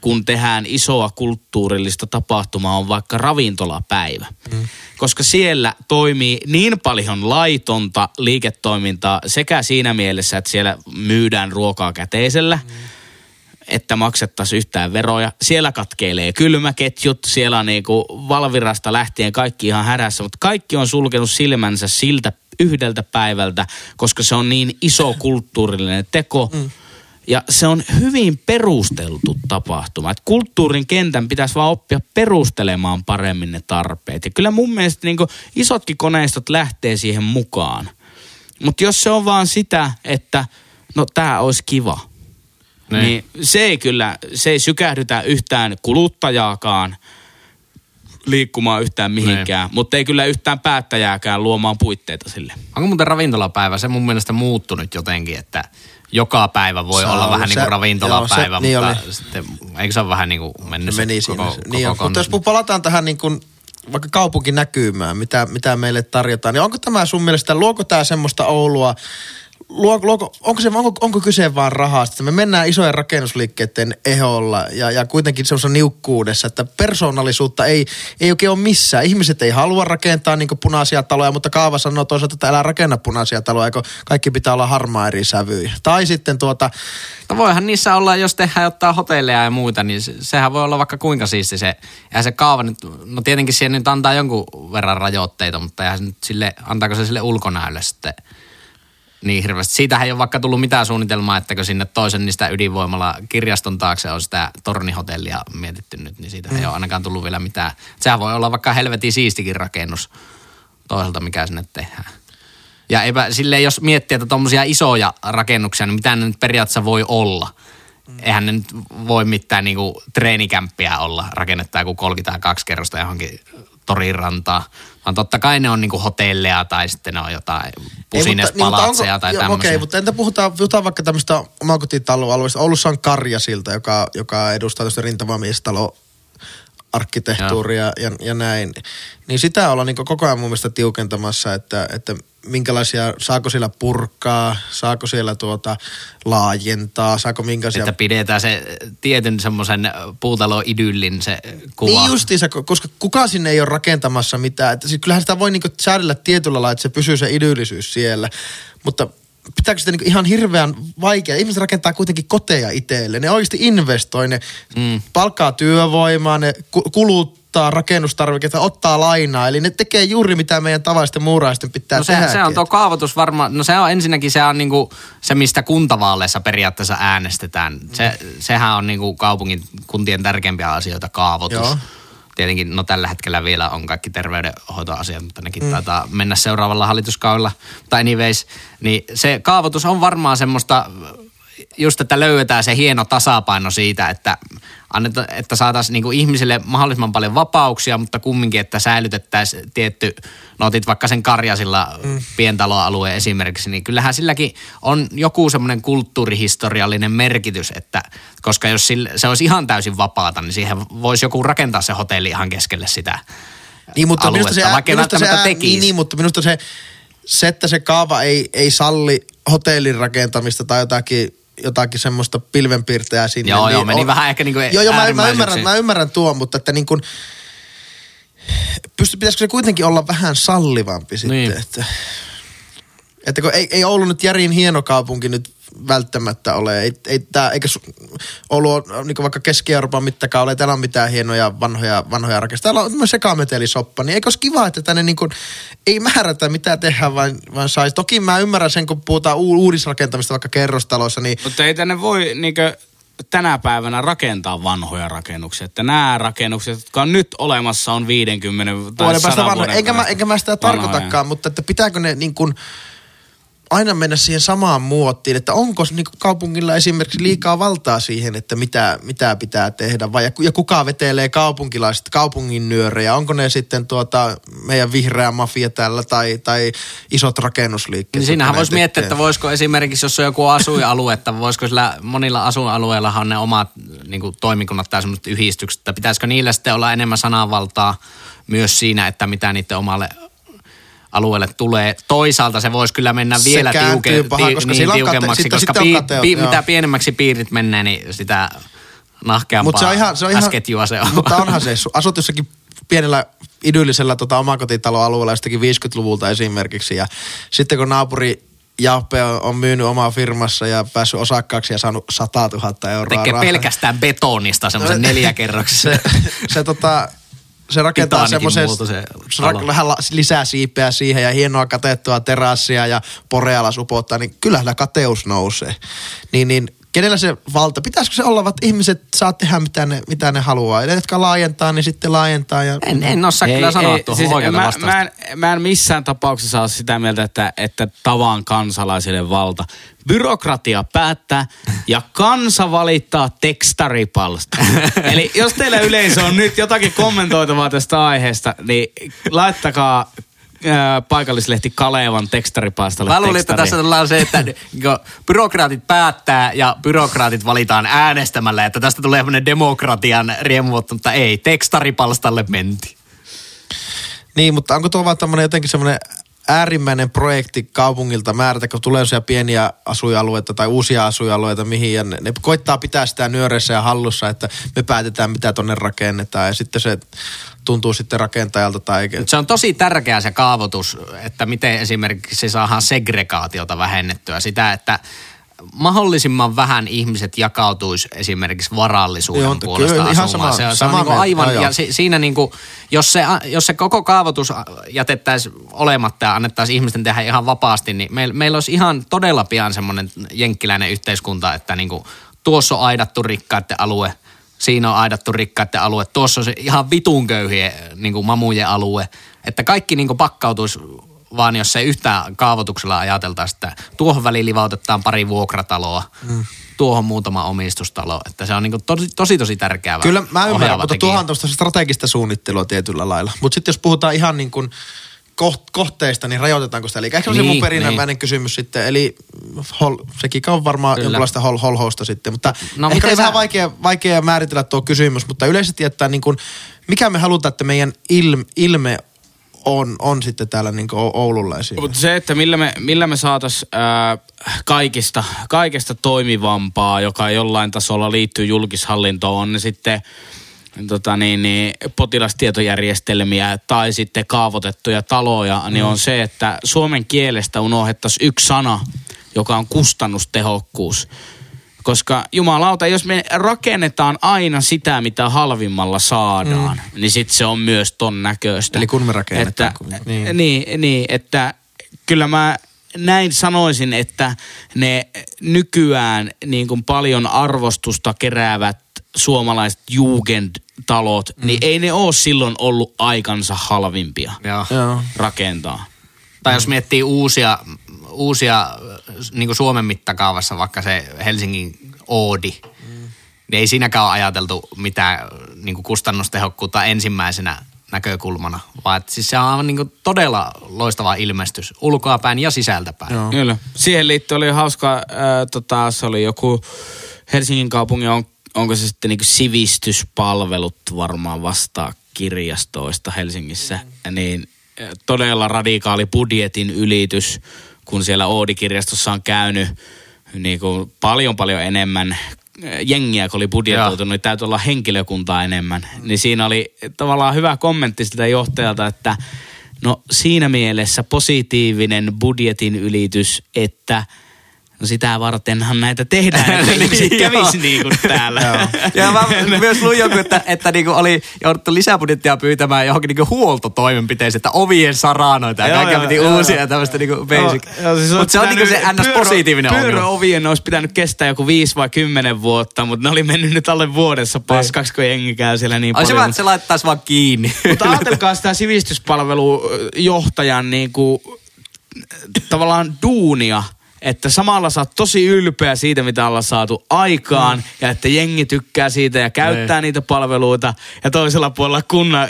kun tehdään isoa kulttuurillista tapahtumaa, on vaikka ravintolapäivä. Mm. Koska siellä toimii niin paljon laitonta liiketoimintaa sekä siinä mielessä, että siellä myydään ruokaa käteisellä, mm. että maksettaisiin yhtään veroja. Siellä katkeilee kylmäketjut, siellä on niinku Valvirasta lähtien kaikki ihan hädässä, mutta kaikki on sulkenut silmänsä siltä yhdeltä päivältä, koska se on niin iso kulttuurillinen teko. Mm. Ja se on hyvin perusteltu tapahtuma. Et kulttuurin kentän pitäisi vaan oppia perustelemaan paremmin ne tarpeet. Ja kyllä mun mielestä niin isotkin koneistot lähtee siihen mukaan. Mutta jos se on vaan sitä, että no tää olisi kiva, Niin. niin. niin se ei kyllä, se ei sykähdytä yhtään kuluttajaakaan liikkumaan yhtään mihinkään, Niin. mutta ei kyllä yhtään päättäjääkään luomaan puitteita sille. Onko muuten ravintolapäivä se mun mielestä muuttunut jotenkin, että joka päivä voi Saa olla vähän niin se- kuin ravintolapäivä, joo, se- niin mutta oli. sitten, eikö se ole vähän niin kuin mennyt se meni koko, siinä. koko niin. Mutta jos palataan tähän niin kuin vaikka kaupunkinäkymään, mitä, mitä meille tarjotaan, niin onko tämä sun mielestä, luoko tämä semmoista Oulua, luo, luoko, onko, se, onko, onko kyse vaan rahasta? Me mennään isojen rakennusliikkeiden eholla ja, ja kuitenkin semmoisessa niukkuudessa, että persoonallisuutta ei, ei oikein ole missään. Ihmiset ei halua rakentaa niin punaisia taloja, mutta kaava sanoo toisaalta, että älä rakenna punaisia taloja, kun kaikki pitää olla harmaa eri sävyjä. Tai sitten tuota, No voihan niissä olla, jos tehdään jotain hotelleja ja muita, niin se, sehän voi olla vaikka kuinka siisti se. Ja se kaava nyt, no tietenkin siihen nyt antaa jonkun verran rajoitteita, mutta se nyt sille, antaako se sille ulkonäölle sitten niin hirveästi. Siitähän ei ole vaikka tullut mitään suunnitelmaa, että sinne toisen niistä ydinvoimalla kirjaston taakse on sitä tornihotellia mietitty nyt, niin siitä mm. ei ole ainakaan tullut vielä mitään. Sehän voi olla vaikka helvetin siistikin rakennus toiselta, mikä sinne tehdään. Ja eipä, silleen, jos miettii, että tuommoisia isoja rakennuksia, niin mitä ne nyt periaatteessa voi olla? Eihän ne nyt voi mitään niinku treenikämppiä olla, rakennettaa joku 32 kerrosta johonkin torin rantaa. Vaan totta kai ne on niinku hotelleja tai sitten ne on jotain pusinespalatseja tai joo, tämmöisiä. Okei, mutta entä puhutaan, puhutaan vaikka tämmöistä omakotitaloalueesta. Oulussa on Karjasilta, joka, joka edustaa tästä rintamamiestalo arkkitehtuuria ja, ja, näin. Niin sitä ollaan niin koko ajan mun mielestä tiukentamassa, että, että minkälaisia, saako siellä purkaa, saako siellä tuota laajentaa, saako minkälaisia... Että pidetään se tietyn semmoisen puutalo-idyllin se kuva. Niin justiinsa, ko- koska kukaan sinne ei ole rakentamassa mitään. Että siis kyllähän sitä voi niinku säädellä tietyllä lailla, että se pysyy se idyllisyys siellä. Mutta pitääkö sitä niinku ihan hirveän vaikea? Ihmiset rakentaa kuitenkin koteja itselle. Ne oikeasti investoi, ne mm. palkkaa työvoimaa, ne ku- kuluttaa rakennustarvikkeita, ottaa lainaa. Eli ne tekee juuri mitä meidän tavallisten muuraisten pitää No se, tehdä. se on tuo kaavoitus varmaan, no se on ensinnäkin se on niinku se, mistä kuntavaaleissa periaatteessa äänestetään. Se, sehän on niinku kaupungin kuntien tärkeimpiä asioita, kaavoitus. Joo. Tietenkin, no tällä hetkellä vielä on kaikki terveydenhoitoasiat, mutta nekin mm. taitaa mennä seuraavalla hallituskaudella. Mutta anyways, niin se kaavoitus on varmaan semmoista, just että löydetään se hieno tasapaino siitä, että, anneta, että saataisiin niinku ihmisille mahdollisimman paljon vapauksia, mutta kumminkin, että säilytettäisiin tietty, no otit vaikka sen Karjasilla mm. pientaloalueen esimerkiksi, niin kyllähän silläkin on joku semmoinen kulttuurihistoriallinen merkitys, että koska jos sille, se olisi ihan täysin vapaata, niin siihen voisi joku rakentaa se hotelli ihan keskelle sitä Niin, mutta minusta se, aluetta, vaikka minusta se, tekisi. niin, niin, mutta minusta se, se, että se kaava ei, ei salli hotellin rakentamista tai jotakin, jotakin semmoista pilvenpiirtejää sinne. Joo, niin joo, meni on- vähän ehkä niinku Joo, joo, mä, mä, ymmärrän, mä ymmärrän tuon, mutta että niin kuin, pysty, pitäisikö se kuitenkin olla vähän sallivampi sitten, Niin. että, että kun ei, ei Oulu nyt järin hieno kaupunki nyt välttämättä ole. Ei, ei tää, eikä su- Oulu on niin vaikka Keski-Euroopan mittakaavalla, ei täällä ole mitään hienoja vanhoja, vanhoja rakenteita. Täällä on sekametelisoppa, niin eikö olisi kiva, että tänne niin kuin, ei määrätä mitä tehdään, vaan, vaan saisi. Toki mä ymmärrän sen, kun puhutaan u- uudisrakentamista vaikka kerrostaloissa, niin Mutta ei tänne voi niinkö tänä päivänä rakentaa vanhoja rakennuksia. Että nämä rakennukset, jotka on nyt olemassa, on 50 tai vuoden päästä 100 vanha. vuoden Enkä mä, päästä enkä mä sitä vanhoja. tarkoitakaan, mutta että pitääkö ne niin kuin aina mennä siihen samaan muottiin, että onko niin kaupungilla esimerkiksi liikaa valtaa siihen, että mitä, mitä pitää tehdä, vai ja ku- ja kuka vetelee kaupunkilaiset, kaupungin nyörejä, onko ne sitten tuota meidän vihreä mafia täällä tai, tai isot rakennusliikkeet. Niin siinähän voisi miettiä, että voisiko esimerkiksi, jos on joku asuinalue, että voisiko sillä monilla asuinalueillahan on ne omat niin kuin, toimikunnat tai semmoiset yhdistykset, että pitäisikö niillä sitten olla enemmän sananvaltaa myös siinä, että mitä niiden omalle alueelle tulee. Toisaalta se voisi kyllä mennä Se vielä tiuke, paha, ti, koska niin kate- tiukemmaksi, sitten- koska sitten on pi, pi, mitä pienemmäksi piirit menee, niin sitä nahkeampaa Mut se on ihan, se on ihan, S-ketjua se on. Mutta onhan se, su- asut jossakin pienellä idyllisellä tota, omakotitaloalueella jostakin 50-luvulta esimerkiksi ja sitten kun naapuri Jappe on, on myynyt omaa firmassa ja päässyt osakkaaksi ja saanut 100 000 euroa Tekee rahaa. pelkästään betonista semmoisen No, neljäkerroksisen. Se, se, tota, se rakentaa semmoisen, se rak, talo. vähän lisää siipeä siihen ja hienoa katettua terassia ja upottaa, niin kyllähän kateus nousee. Niin, niin kenellä se valta, pitäisikö se olla, että ihmiset saa tehdä mitä ne, mitä ne haluaa. Ja ne, jotka laajentaa, niin sitten laajentaa. Ja, En, en osaa kyllä sanoa tuohon siis oikealta mä, vastausta. mä, en, mä en missään tapauksessa ole sitä mieltä, että, että tavan kansalaisille valta. Byrokratia päättää ja kansa valittaa tekstaripalsta. Eli jos teillä yleisö on nyt jotakin kommentoitavaa tästä aiheesta, niin laittakaa ää, paikallislehti Kalevan tekstaripalstalle Mä luulin, että tässä tullaan se, että niinku byrokraatit päättää ja byrokraatit valitaan äänestämällä, että tästä tulee semmoinen demokratian riemu, mutta ei, tekstaripalstalle menti. Niin, mutta onko tuo vaan tämmöinen jotenkin semmoinen äärimmäinen projekti kaupungilta. Määrätä, kun tulee sellaisia pieniä asuinalueita tai uusia asuinalueita, mihin? Ja ne, ne koittaa pitää sitä nyöreissä ja hallussa, että me päätetään, mitä tonne rakennetaan. Ja sitten se tuntuu sitten rakentajalta tai... Se on tosi tärkeä se kaavoitus, että miten esimerkiksi saadaan segregaatiota vähennettyä. Sitä, että mahdollisimman vähän ihmiset jakautuisi esimerkiksi varallisuuden Joo, puolesta kyllä, ihan sama- se, on- se sama on niinku mieltä, aivan, joo, ja si, siinä niinku, jos se, jos se koko kaavoitus jätettäisiin olematta ja annettaisiin ihmisten tehdä ihan vapaasti, niin meillä, meillä olisi ihan todella pian semmoinen jenkkiläinen yhteiskunta, että niinku, tuossa on aidattu rikkaiden alue, siinä on aidattu rikkaiden alue, tuossa on se ihan vitun köyhien niin kuin mamujen alue, että kaikki niin kuin pakkautuisi vaan jos ei yhtään kaavoituksella ajateltaisi, että tuohon väliin livautetaan pari vuokrataloa, mm. tuohon muutama omistustalo, että se on niin tosi, tosi tosi tärkeää. Kyllä mä ymmärrän, mutta tekijä. tuohan on strategista suunnittelua tietyllä lailla. Mutta sitten jos puhutaan ihan niin kuin koht, kohteista, niin rajoitetaanko sitä? Eli ehkä se on se Niin, mun perinnämäinen niin. kysymys sitten. Eli hol, sekin on varmaan Kyllä. jonkinlaista hol, holhousta sitten. Mutta No, ehkä sä- vähän vaikea, vaikea määritellä tuo kysymys, mutta yleisesti, että niin kuin, mikä me halutaan, että meidän ilme, ilme on, on sitten täällä niin Oululla esimerkiksi. Mutta se, että millä me, millä me saatais ää, kaikista, kaikesta toimivampaa, joka jollain tasolla liittyy julkishallintoon, on ne sitten tota niin, niin, potilastietojärjestelmiä tai sitten kaavoitettuja taloja, mm. niin on se, että suomen kielestä unohdettaisiin yksi sana, joka on kustannustehokkuus. Koska jumalauta, jos me rakennetaan aina sitä, mitä halvimmalla saadaan, mm. niin sitten se on myös ton näköistä. Eli kun me rakennetaan, Että, kun- niin. niin. Niin, että kyllä mä näin sanoisin, että ne nykyään niin kuin paljon arvostusta keräävät suomalaiset Jugendtalot, mm. niin ei ne ole silloin ollut aikansa halvimpia. Joo. rakentaa. Tai jos miettii uusia, uusia niin kuin Suomen mittakaavassa, vaikka se Helsingin Oodi, niin ei siinäkään ole ajateltu mitään niin kuin kustannustehokkuutta ensimmäisenä näkökulmana, vaan että siis se on niin kuin todella loistava ilmestys ulkoapäin ja sisältäpäin. Joo. Kyllä. Siihen liittyen oli hauska, äh, tota, se oli joku Helsingin kaupungin, on, onko se sitten niinku sivistyspalvelut varmaan vastaa kirjastoista Helsingissä, niin äh, todella radikaali budjetin ylitys, kun siellä Oodi-kirjastossa on käynyt niinku paljon paljon enemmän äh, jengiä, kun oli budjetoitu, niin täytyy olla henkilökuntaa enemmän. Niin siinä oli tavallaan hyvä kommentti siltä johtajalta, että no siinä mielessä positiivinen budjetin ylitys, että no sitä vartenhan näitä tehdään, että Niin, ihmiset kävisi niin kuin täällä. Ja mä myös luin joku, että, että niinku oli jouduttu lisäbudjettia pyytämään johonkin niinku huoltotoimenpiteisiin, että ovien saranoita ja kaikkea piti joo, uusia joo. ja tämmöistä niinku basic. Joo, joo, siis mutta se on niinku se pitänyt- ns. positiivinen ongelma. Pyöröovien olisi pitänyt kestää joku viisi vai kymmenen vuotta, mutta ne oli mennyt nyt alle vuodessa paskaksi, kun jengi käy siellä niin Olisi paljon. hyvä, että se laittaisi vaan kiinni. Mutta ajatelkaa sitä sivistyspalvelujohtajan niin kuin, tavallaan duunia, että samalla sä oot tosi ylpeä siitä, mitä ollaan saatu aikaan, mm. ja että jengi tykkää siitä ja käyttää Niin. niitä palveluita, ja toisella puolella kunnan,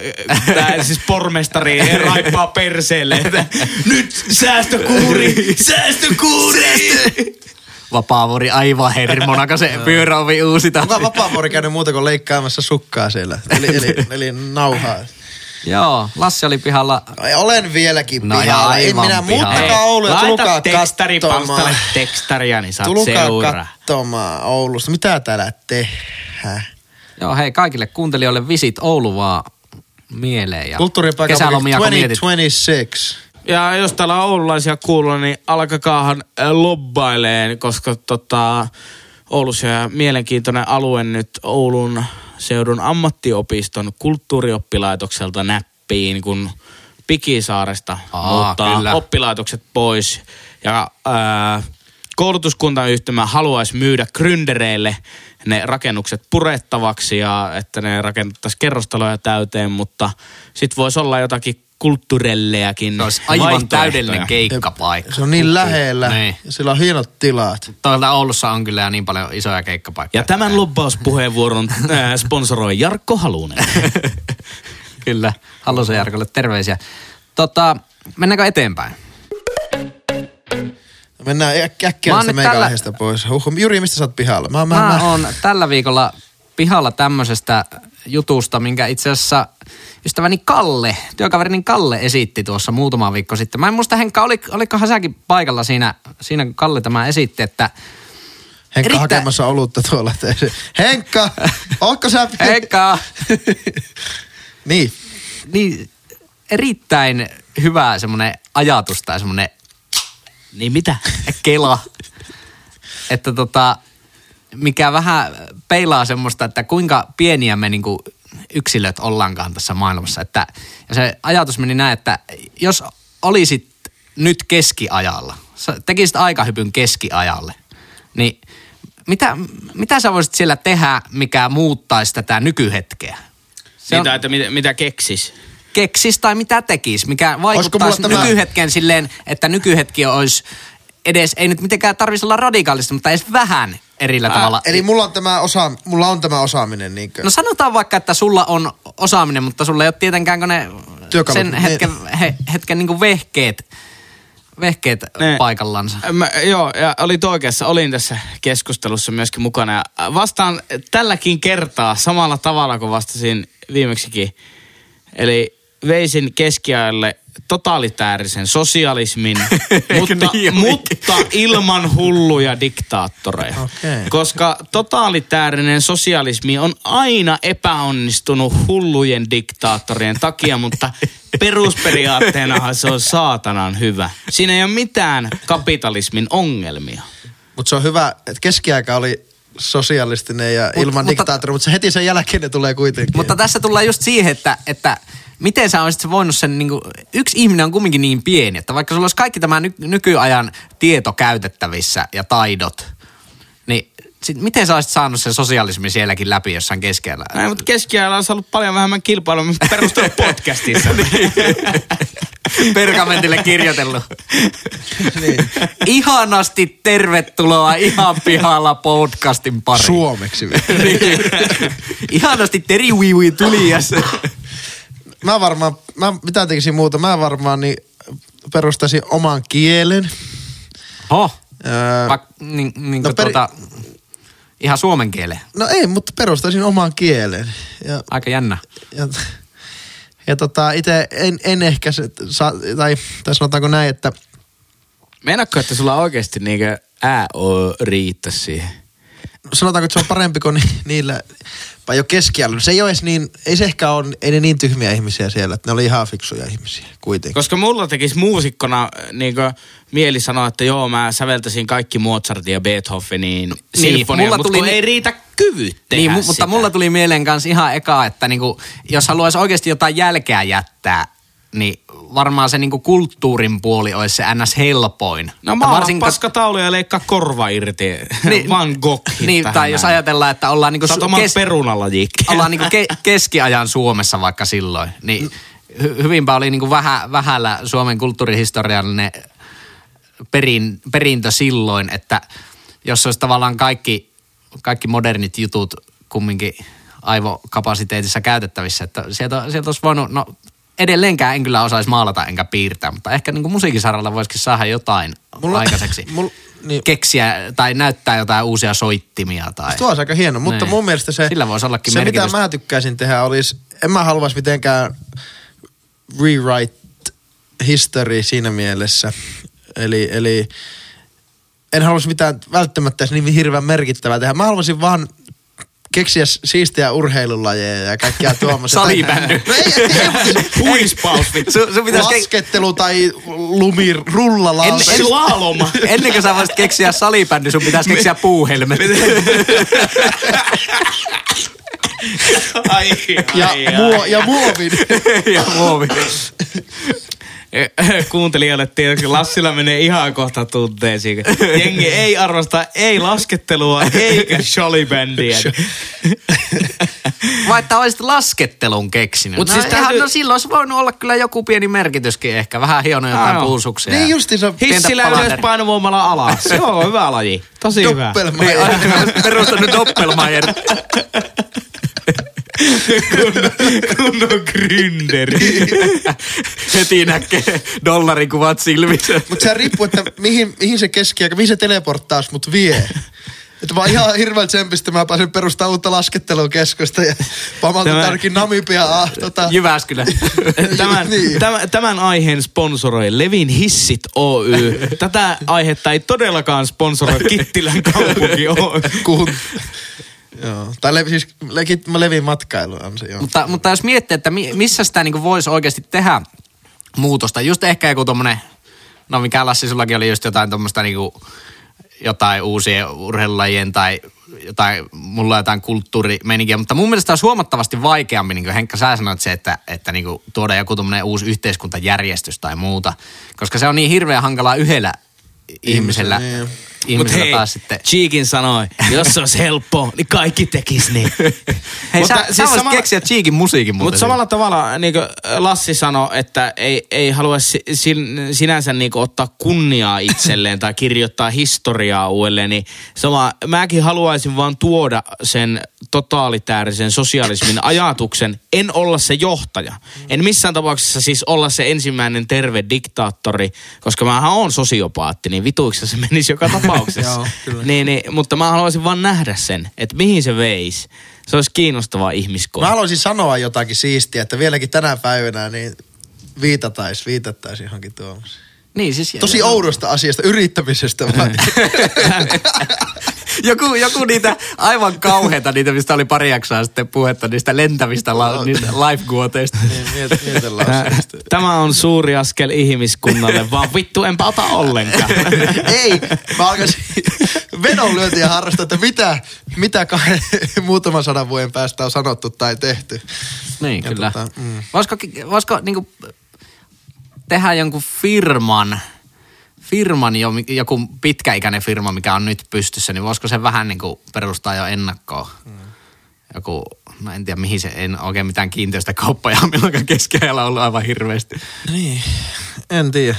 tää, siis pormestari raippaa perseelle, että nyt säästökuuri, säästökuuri! Vapaavuori aivan hermona, kun se pyöräovi uusitaan. Kuka vapaavuori käynyt muuta kuin leikkaamassa sukkaa siellä? Eli, eli, eli nauhaa. Joo, Lassi oli pihalla. Olen vieläkin No pihalla. Ei aivan minä pihalla. muuttakaa Ouluun ja tulkaa tekstaripastalle katsomaan. tekstaria, niin saat Tulkaa seuraa. katsomaan Oulusta. Mitä täällä tehdään? Joo, hei kaikille kuuntelijoille visit Oulu vaan mieleen. Ja kesälomia, mietit. 2026. Ja jos täällä on oululaisia kuulla, niin alkakaahan äh, lobbaileen, koska tota, Oulussa ja mielenkiintoinen alue nyt Oulun seudun ammattiopiston kulttuurioppilaitokselta näppiin, kun Pikisaaresta Aa, muuttaa kyllä. oppilaitokset pois. Ja ää, koulutuskuntayhtymä haluaisi myydä gründereille ne rakennukset purettavaksi ja että ne rakennettaisiin kerrostaloja täyteen, mutta sitten voisi olla jotakin kulttuurellejakin Se olisi aivan vaihtoehtoja. täydellinen keikkapaikka. Se on niin lähellä. Niin. Ja sillä on hienot tilat. Tuolla Oulussa on kyllä niin paljon isoja keikkapaikkoja. Ja tämän lobbauspuheenvuoron äh, sponsoroi Jarkko Halunen. Kyllä, Hallosen Jarkolle terveisiä. Tota, mennäänkö eteenpäin? Mennään äk- äkkiä tästä meikä tällä- aiheesta pois. Huhhuh. Juri, mistä sä oot pihalla? Mä, mä, Mä, mä, mä oon tällä viikolla pihalla tämmöisestä jutusta, minkä itse asiassa ystäväni Kalle, työkaverini Kalle esitti tuossa muutama viikko sitten. Mä en muista Henkka, oli, olikohan säkin paikalla siinä, siinä kun Kalle tämä esitti, että Henkka Erittäin- hakemassa olutta tuolla. Henkka, ootko sä... Henkka, niin. niin erittäin hyvä semmoinen ajatus tai semmoinen niin mitä? kela, että tota, mikä vähän peilaa semmoista, että kuinka pieniä me niinku yksilöt ollaankaan tässä maailmassa. Että, ja se ajatus meni näin, että jos olisit nyt keskiajalla, sä tekisit aikahypyn keskiajalle, niin mitä, mitä sä voisit siellä tehdä, mikä muuttaisi tätä nykyhetkeä? Se on- Mitä, että mitä, mitä keksis? keksis tai mitä tekisi, mikä vaikuttaisi mulla tämä- nykyhetken silleen, että nykyhetki olisi edes, ei nyt mitenkään tarvitsisi olla radikaalista, mutta edes vähän erillä Ää, tavalla. Eli mulla on tämä, osa, mulla on tämä osaaminen. Niinkö? No sanotaan vaikka, että sulla on osaaminen, mutta sulla ei ole tietenkään ne Työkalut, sen hetken, he, hetken niin vehkeet, vehkeet Ne- paikallansa. Mä, joo, ja olit oikeassa. Olin tässä keskustelussa myöskin mukana. Ja vastaan tälläkin kertaa samalla tavalla kuin vastasin viimeksikin. Eli veisin keskiajalle totalitaarisen sosialismin, mutta, niin mutta ilman hulluja diktaattoreja. Okei. Koska totalitaarinen sosialismi on aina epäonnistunut hullujen diktaattorien takia, mutta perusperiaatteenahan se on saatanan hyvä. Siinä ei ole mitään kapitalismin ongelmia. Mutta se on hyvä, että keskiaika oli sosialistinen ja Mut- ilman mutta- diktaattoria, mutta se heti sen jälkeen ne tulee kuitenkin. Mutta tässä tullaan just siihen, että, että miten sä olisit voinut sen, niin kuin, yksi ihminen on kumminkin niin pieni, että vaikka sulla olisi kaikki tämä ny- nykyajan tieto käytettävissä ja taidot, niin sit, miten sä olisit saanut sen sosialismin sielläkin läpi jossain keskellä? Näin, mutta keskiajalla on ollut paljon vähemmän kilpailua, mitä perustellut podcastissa. Pergamentille kirjoitellut. niin. Ihanasti tervetuloa ihan pihalla podcastin pariin. Suomeksi vielä. Niin. Ihanasti Teri Wiwi tulias. Mä varmaan, mä, mitä tekisin muuta? Mä varmaan niin perustaisin oman kielen. Ho. Öö, Vaik, niin, niin No peri- tuota, ihan suomen kielen. no ei, mutta perustaisin oman kielen. Ja, Aika jännä. ja, ja tota, itse en, en ehkä, se, sa, tai, tai sanotaanko näin, että Meinaatko, että sulla oikeasti niinkö ää o riittäisi siihen? Sanotaanko, että se on parempi kuin ni, niillä, vai jo keskialueella. Se ei ole edes niin, ei se ehkä ole, ei ne niin tyhmiä ihmisiä siellä, että ne oli ihan fiksuja ihmisiä kuitenkin. Koska mulla tekisi muusikkona niin mieli sanoa, että joo, mä säveltäisin kaikki Mozartin ja Beethovenin sinfonia, mulla mutta tuli kun ni- ei riitä kyvyt tehdä Niin, mu- mutta sitä. mulla tuli mieleen kanssa ihan eka, että niinku, jos haluaisi oikeasti jotain jälkeä jättää, niin varmaan se niinku kulttuurin puoli olisi se ns. helpoin. No mä varsinkin- paskatauluja ja leikkaa korva irti. Niin, Van Gogh. Niin, tai jos ajatellaan, että ollaan niinku Sä su- kes- ollaan niinku ke- keskiajan Suomessa vaikka silloin, niin hy- hyvinpä oli niinku vähä, vähällä Suomen kulttuurihistoriallinen perin, perintö silloin, että jos olisi tavallaan kaikki, kaikki modernit jutut kumminkin aivokapasiteetissa käytettävissä, että sieltä, sieltä olisi voinut, no edelleenkään en kyllä osaisi maalata enkä piirtää, mutta ehkä niin kuin musiikkisaralla voisikin saada jotain Mulla, aikaiseksi. mul- niin. Keksiä tai näyttää jotain uusia soittimia tai... Tuo olisi aika hieno, mutta Niin. mun mielestä se, Sillä voisi ollakin se mitä mä tykkäisin tehdä olisi, en mä haluaisi mitenkään rewrite history siinä mielessä. Eli, eli en haluaisi mitään välttämättä niin hirveän merkittävää tehdä. Mä haluaisin vaan keksiä siistiä urheilulajeja ja kaikkia tuommoisia. Salibändy. No ei, ei, ei, Huispaus. Sun, sun Laskettelu tai lumi, rullala. En- en- Slaloma. Ennen kuin sä voisit keksiä salibändy, sun pitäisi keksiä puuhelmet. Ai, ja, ai, ai. muo, ja muovin. ja muovi. Kuuntelijalle tietysti Lassilla menee ihan kohta tunteisiin. Jengi ei arvosta ei laskettelua eikä sholibändiä. Vai että olisit laskettelun keksinyt. Mut no, siis täytyy- no silloin olisi voinut olla kyllä joku pieni merkityskin ehkä. Vähän hienoja jotain joo. puusuksia. niin justiinsa Hissillä ylös painovoimalla alas. Se on hyvä laji. Tosi hyvä. Doppelma. Niin, perustanut Doppelmayr. Kunnon, kunnon gründeri. Heti näkee dollarikuvat silmissä. Mutta se riippuu, että mihin, mihin se keskiaika, mihin se teleporttaus mut vie. Että mä oon ihan hirveän tsempistä, mä pääsen perustamaan uutta laskettelukeskusta ja pamalta Tämä- tärkin Namibia. Ah, tota, Jyväskylä. Tämän, Niin. tämän, tämän aiheen sponsoroi Levin Hissit Oy. Tätä aihetta ei todellakaan sponsoroi Kittilän kaupunki Oy. kun, joo. Tai levi, siis lekit, mä levin matkailu on se, joo. mutta, mutta jos miettii, että mi, missä sitä niinku voisi oikeasti tehdä muutosta, just ehkä joku tommonen, no mikä Lassi sullakin oli just jotain tommoista niinku, jotain uusien urheilulajien tai jotain, mulla on jotain kulttuurimeininkiä, mutta mun mielestä olisi huomattavasti vaikeampi, niin kuin Henkka sä sanoit se, että, että niin kuin tuoda joku tommonen uusi yhteiskuntajärjestys tai muuta, koska se on niin hirveän hankalaa yhdellä ihmisellä, niin. Mutta hei, taas sitten. Cheekin sanoi, jos se olisi helppo, niin kaikki tekis niin. Hei, Mutta sä, sä siis voisit sama- keksiä Cheekin musiikin muuten. Mutta samalla tavalla, niin kuin Lassi sanoi, että ei, ei halua si- sin- sinänsä niin ottaa kunniaa itselleen tai kirjoittaa historiaa uudelleen, niin sama, mäkin haluaisin vaan tuoda sen totaalitäärisen sosialismin ajatuksen, en olla se johtaja. En missään tapauksessa siis olla se ensimmäinen terve diktaattori, koska mähän on sosiopaatti, niin vituiksi se menisi joka tapauksessa. Joo, kyllä. niin, niin, mutta mä haluaisin vaan nähdä sen, että mihin se veisi. Se olisi kiinnostavaa ihmiskoe. Mä haluaisin sanoa jotakin siistiä, että vieläkin tänä päivänä niin viitatais, viitattaisi johonkin tuollaiseen. Niin, siis Tosi oudosta asiasta, yrittämisestä. vaan. joku, joku niitä aivan kauheita, niitä mistä oli pari jaksoa sitten puhetta, niistä lentävistä la, niistä life-guoteista. niin. Tämä on suuri askel ihmiskunnalle, vaan vittu enpä ota ollenkaan. Ei, mä alkaisin vedonlyöntiä harrastaa, että mitä, mitä kahden, muutaman sadan vuoden päästä on sanottu tai tehty. Niin, Ja kyllä. tota, mm. Voisiko, voisiko niinku tehdä jonkun firman, firman jo, joku pitkäikäinen firma, mikä on nyt pystyssä, niin voisiko se vähän niinku perustaa jo ennakkoon? Mm. Joku, no en tiedä mihin se, en oikein mitään kiinteistä kauppoja milloinkaan keskiajalla ollut aivan hirveästi. Niin, en tiedä.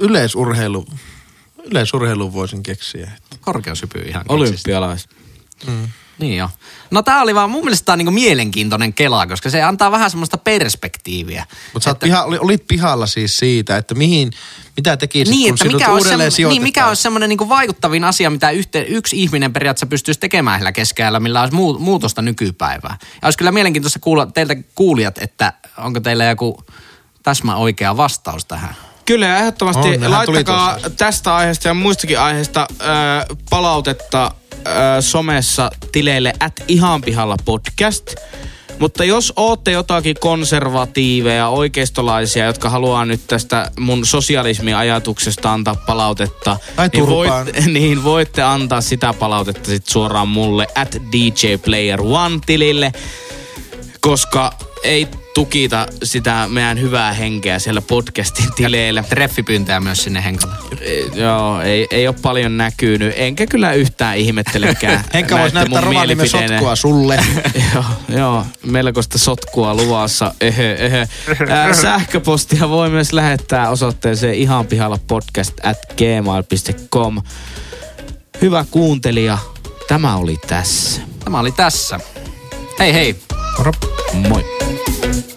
Yleisurheilu, yleisurheilu voisin keksiä. Korkeushypy ihan keksistä. Olympialaiset. Niin jo. No tää oli vaan mun mielestä tää on niinku mielenkiintoinen kela, koska se antaa vähän semmoista perspektiiviä. Mutta sä oot piha, oli- olit pihalla siis siitä, että mihin, mitä tekisit, Niin, kun että mikä olisi, uudelleen semmo- niin, mikä olisi semmoinen niinku vaikuttavin asia, mitä yhte, yksi ihminen periaatteessa pystyisi tekemään sillä keskellä, millä olisi muu, muutosta nykypäivää. Ja olisi kyllä mielenkiintoista kuulla teiltä kuulijat, että onko teillä joku täsmä oikea vastaus tähän. Kyllä, ehdottomasti On, laittakaa tästä aiheesta ja muistakin aiheesta ö, palautetta ö, somessa tileille at ihan pihalla podcast. Mutta jos ootte jotakin konservatiiveja, oikeistolaisia, jotka haluaa nyt tästä mun sosialismiajatuksesta antaa palautetta, Tai niin, turpaan. voitte, niin voitte antaa sitä palautetta sit suoraan mulle at DJ Player One tilille, koska ei tukita sitä meidän hyvää henkeä siellä podcastin tileillä. Treffipyyntöjä myös sinne Henkalle. Ei, Joo, ei, ei ole paljon näkynyt. Enkä kyllä yhtään ihmettelekään. Henkka voisi näyttää mielipiteineen. sotkua sulle. joo, joo, melkoista sotkua luvassa. Öhö, öhö. Ää, sähköpostia voi myös lähettää osoitteeseen ihan pihalla podcast at gmail.com. Hyvä kuuntelija, tämä oli tässä. Tämä oli tässä. Hei hei. Moro. Moi.